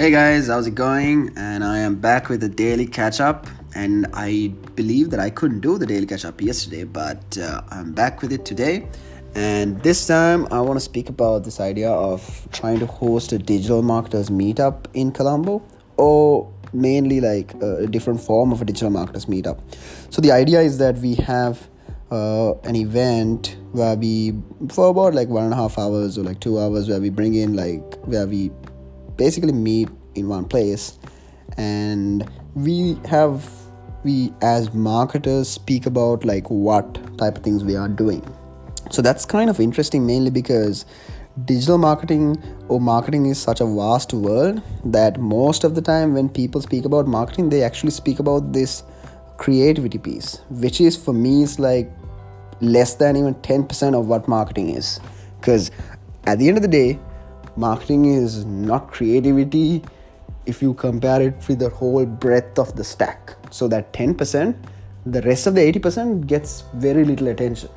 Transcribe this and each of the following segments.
Hey guys, how's it going? And I am back with a daily catch up. And I believe that I couldn't do the daily catch up yesterday, but uh, I'm back with it today. And this time I want to speak about this idea of trying to host a digital marketers meetup in Colombo or mainly like a different form of a digital marketers meetup. So the idea is that we have uh, an event where we for about like one and a half hours or like two hours where we bring in like where we basically meet in one place and we have we as marketers speak about like what type of things we are doing so that's kind of interesting mainly because digital marketing or marketing is such a vast world that most of the time when people speak about marketing they actually speak about this creativity piece which is for me is like less than even 10% of what marketing is. Because at the end of the day, marketing is not creativity if you compare it with the whole breadth of the stack. So that 10%, the rest of the 80% gets very little attention.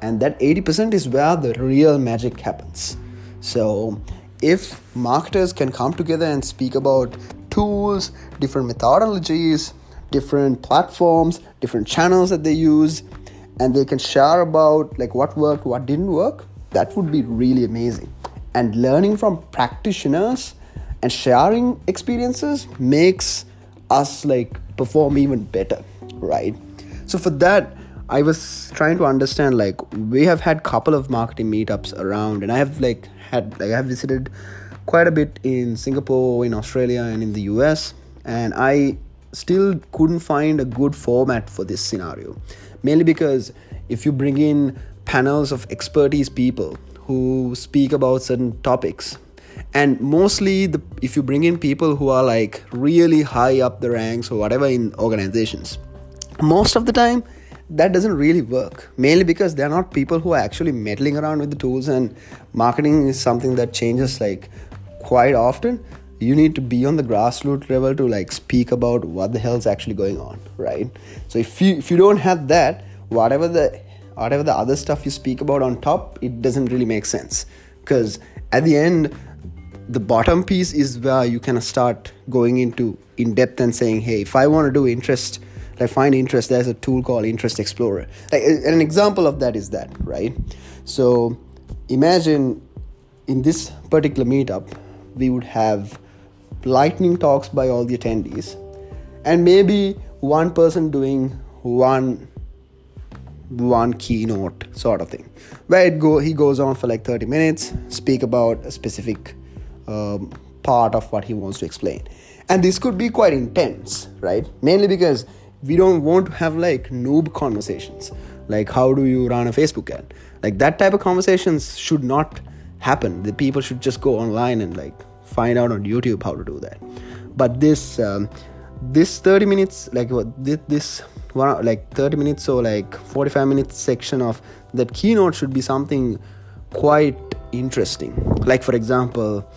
And that 80% is where the real magic happens. So if marketers can come together and speak about tools, different methodologies, different platforms, different channels that they use, and they can share about like what worked what didn't work that would be really amazing and learning from practitioners and sharing experiences makes us like perform even better right? So for that i was trying to understand like we have had couple of marketing meetups around and i have like had like i have visited quite a bit in singapore in australia and in the us and i still couldn't find a good format for this scenario. Mainly because if you bring in panels of expertise people who speak about certain topics. And mostly the, if you bring in people who are like really high up the ranks or whatever in organizations most of the time that doesn't really work. Mainly because they're not people who are actually meddling around with the tools and marketing is something that changes like quite often. You need to be on the grassroots level to like speak about what the hell's actually going on right? So if you if you don't have that whatever the whatever the other stuff you speak about on top it doesn't really make sense. Because at the end the bottom piece is where you of start going into in depth and saying hey if i want to do interest like find interest there's a tool called interest explorer. Like an example of that is that right? So imagine in this particular meetup we would have lightning talks by all the attendees and maybe one person doing one one keynote sort of thing where it go he goes on for like 30 minutes speak about a specific um, part of what he wants to explain. And this could be quite intense right? Mainly because we don't want to have like noob conversations. Like how do you run a facebook ad? Like that type of conversations should not happen. The people should just go online and like find out on YouTube how to do that. But this um, this 30 minutes like what this one like 30 minutes or like 45 minutes section of that keynote should be something quite interesting. Like for example,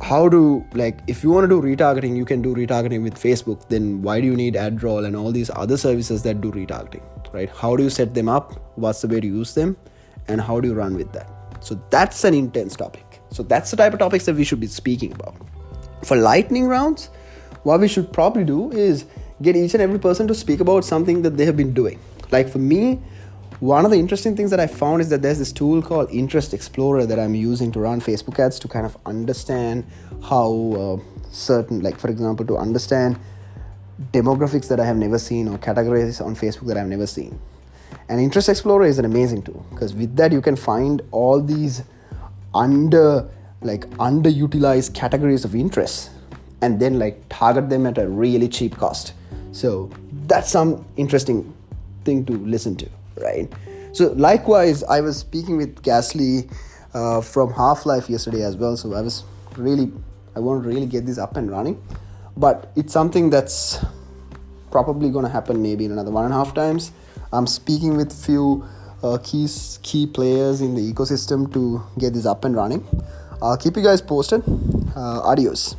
how do like if you want to do retargeting you can do retargeting with facebook then why do you need adroll and all these other services that do retargeting right? How do you set them up? What's the way to use them? And how do you run with that? So that's an intense topic. So that's the type of topics that we should be speaking about. For lightning rounds, what we should probably do is get each and every person to speak about something that they have been doing. Like for me, one of the interesting things that I found is that there's this tool called Interest Explorer that I'm using to run Facebook ads to kind of understand how uh, certain, like for example, to understand demographics that I have never seen or categories on Facebook that I've never seen. And Interest Explorer is an amazing tool because with that you can find all these under like underutilized categories of interest and then like target them at a really cheap cost so that's some interesting thing to listen to right so likewise i was speaking with gasly uh, from half life yesterday as well so i was really i want to really get this up and running but it's something that's probably going to happen maybe in another one and a half times i'm speaking with few uh, key key players in the ecosystem to get this up and running. I'll keep you guys posted. Uh, adios.